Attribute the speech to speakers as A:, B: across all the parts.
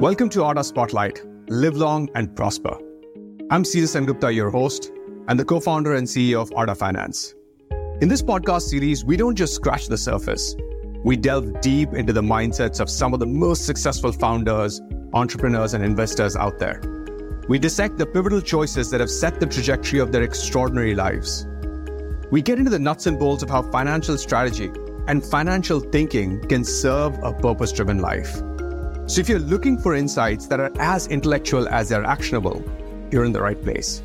A: Welcome to Arta Spotlight Live Long and Prosper. I'm Caesar Sengupta, your host, and the co founder and CEO of Arta Finance. In this podcast series, we don't just scratch the surface, we delve deep into the mindsets of some of the most successful founders, entrepreneurs, and investors out there. We dissect the pivotal choices that have set the trajectory of their extraordinary lives. We get into the nuts and bolts of how financial strategy and financial thinking can serve a purpose driven life. So, if you're looking for insights that are as intellectual as they're actionable, you're in the right place.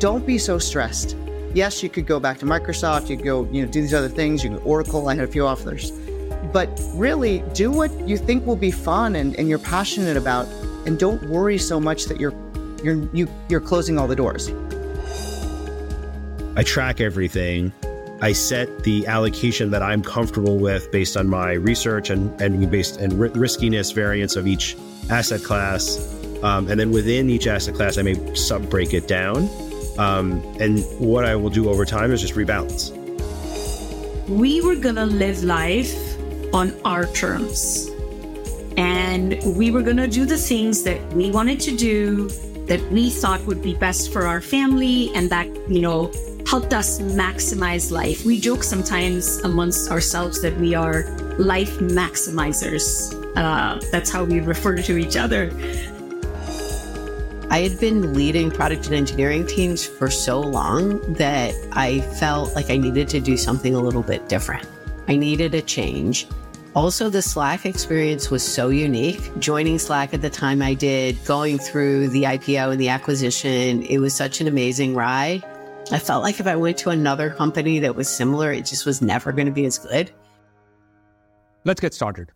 B: Don't be so stressed. Yes, you could go back to Microsoft, you could go, you know, do these other things, you can Oracle, I had a few offers. But really do what you think will be fun and, and you're passionate about and don't worry so much that you're you're you, you're closing all the doors.
C: I track everything. I set the allocation that I'm comfortable with based on my research and and based and riskiness variance of each asset class, um, and then within each asset class, I may sub break it down. Um, and what I will do over time is just rebalance.
D: We were gonna live life on our terms, and we were gonna do the things that we wanted to do that we thought would be best for our family and that you know helped us maximize life. We joke sometimes amongst ourselves that we are life maximizers. Uh, that's how we refer to each other.
E: I had been leading product and engineering teams for so long that I felt like I needed to do something a little bit different. I needed a change. Also, the Slack experience was so unique. Joining Slack at the time I did, going through the IPO and the acquisition, it was such an amazing ride. I felt like if I went to another company that was similar, it just was never going to be as good.
A: Let's get started.